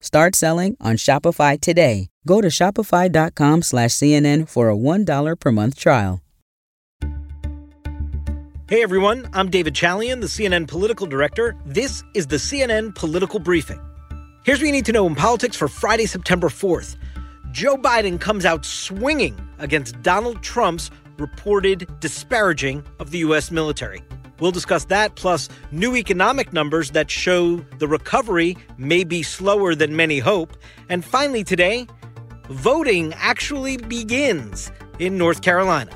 Start selling on Shopify today. Go to shopify.com slash CNN for a $1 per month trial. Hey everyone, I'm David Chalian, the CNN political director. This is the CNN Political Briefing. Here's what you need to know in politics for Friday, September 4th. Joe Biden comes out swinging against Donald Trump's reported disparaging of the U.S. military. We'll discuss that, plus new economic numbers that show the recovery may be slower than many hope. And finally, today, voting actually begins in North Carolina.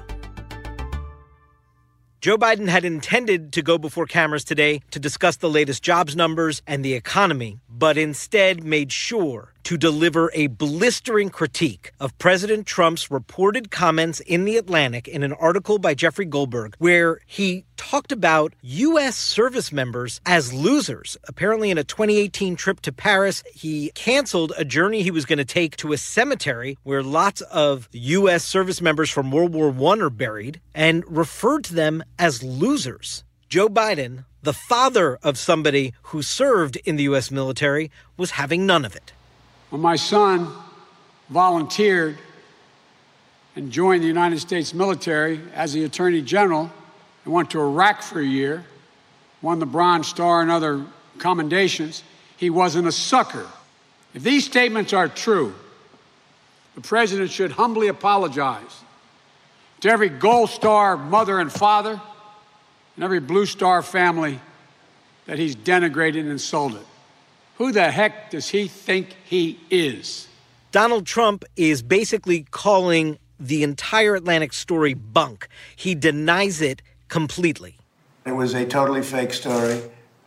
Joe Biden had intended to go before cameras today to discuss the latest jobs numbers and the economy, but instead made sure to deliver a blistering critique of President Trump's reported comments in The Atlantic in an article by Jeffrey Goldberg, where he talked about U.S. service members as losers. Apparently, in a 2018 trip to Paris, he canceled a journey he was going to take to a cemetery where lots of U.S. service members from World War I are buried and referred to them as losers. Joe Biden, the father of somebody who served in the U.S. military, was having none of it. When my son volunteered and joined the United States military as the Attorney General and went to Iraq for a year, won the Bronze Star and other commendations, he wasn't a sucker. If these statements are true, the President should humbly apologize to every Gold Star mother and father and every Blue Star family that he's denigrated and insulted. Who the heck does he think he is? Donald Trump is basically calling the entire Atlantic story bunk. He denies it completely. It was a totally fake story,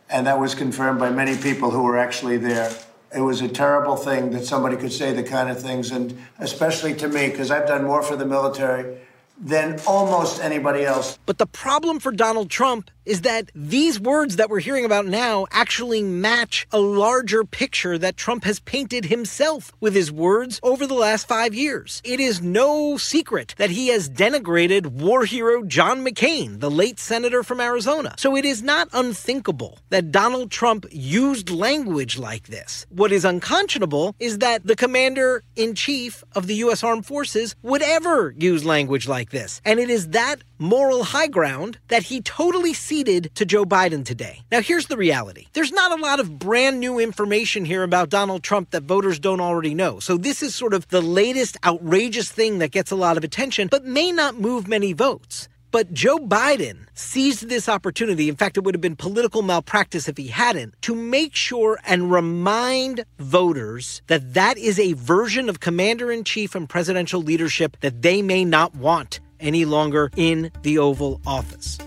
and that was confirmed by many people who were actually there. It was a terrible thing that somebody could say the kind of things, and especially to me, because I've done more for the military than almost anybody else. But the problem for Donald Trump is that these words that we're hearing about now actually match a larger picture that Trump has painted himself with his words over the last five years. It is no secret that he has denigrated war hero John McCain, the late senator from Arizona. So it is not unthinkable that Donald Trump used language like this. What is unconscionable is that the commander in chief of the U.S. Armed Forces would ever use language like this. And it is that moral high ground that he totally ceded to Joe Biden today. Now, here's the reality there's not a lot of brand new information here about Donald Trump that voters don't already know. So, this is sort of the latest outrageous thing that gets a lot of attention, but may not move many votes. But Joe Biden seized this opportunity. In fact, it would have been political malpractice if he hadn't, to make sure and remind voters that that is a version of commander in chief and presidential leadership that they may not want any longer in the Oval Office.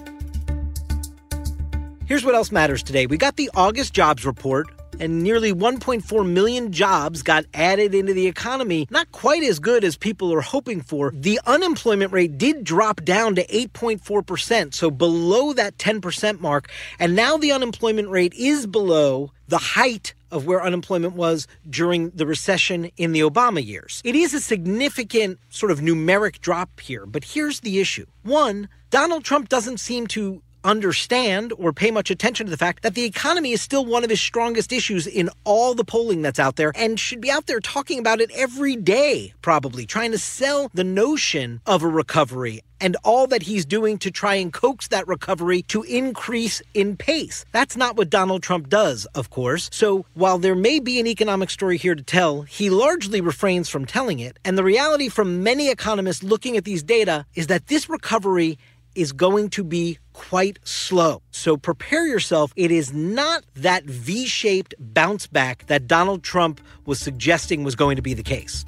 Here's what else matters today. We got the August jobs report, and nearly 1.4 million jobs got added into the economy. Not quite as good as people are hoping for. The unemployment rate did drop down to 8.4%, so below that 10% mark. And now the unemployment rate is below the height of where unemployment was during the recession in the Obama years. It is a significant sort of numeric drop here, but here's the issue. One, Donald Trump doesn't seem to understand or pay much attention to the fact that the economy is still one of his strongest issues in all the polling that's out there and should be out there talking about it every day, probably trying to sell the notion of a recovery and all that he's doing to try and coax that recovery to increase in pace. That's not what Donald Trump does, of course. So while there may be an economic story here to tell, he largely refrains from telling it. And the reality from many economists looking at these data is that this recovery is going to be quite slow. So prepare yourself. It is not that V shaped bounce back that Donald Trump was suggesting was going to be the case.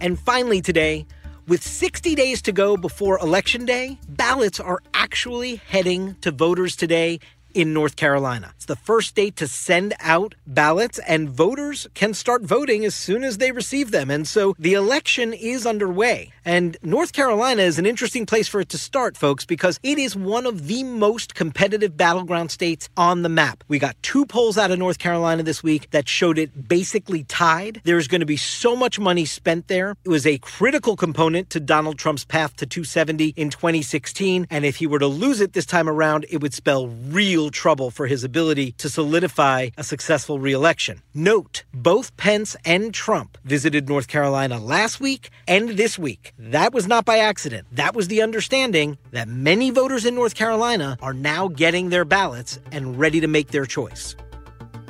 And finally, today, with 60 days to go before Election Day, ballots are actually heading to voters today in North Carolina. It's the first state to send out ballots, and voters can start voting as soon as they receive them. And so the election is underway. And North Carolina is an interesting place for it to start, folks, because it is one of the most competitive battleground states on the map. We got two polls out of North Carolina this week that showed it basically tied. There's going to be so much money spent there. It was a critical component to Donald Trump's path to 270 in 2016. And if he were to lose it this time around, it would spell real trouble for his ability to solidify a successful reelection. Note, both Pence and Trump visited North Carolina last week and this week. That was not by accident. That was the understanding that many voters in North Carolina are now getting their ballots and ready to make their choice.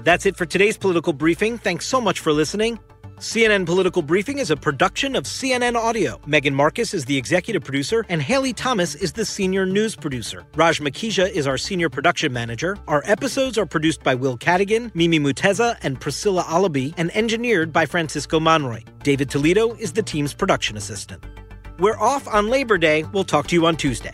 That's it for today's political briefing. Thanks so much for listening. CNN Political Briefing is a production of CNN Audio. Megan Marcus is the executive producer, and Haley Thomas is the senior news producer. Raj Makhija is our senior production manager. Our episodes are produced by Will Cadigan, Mimi Muteza, and Priscilla Alabi, and engineered by Francisco Monroy. David Toledo is the team's production assistant. We're off on Labor Day. We'll talk to you on Tuesday.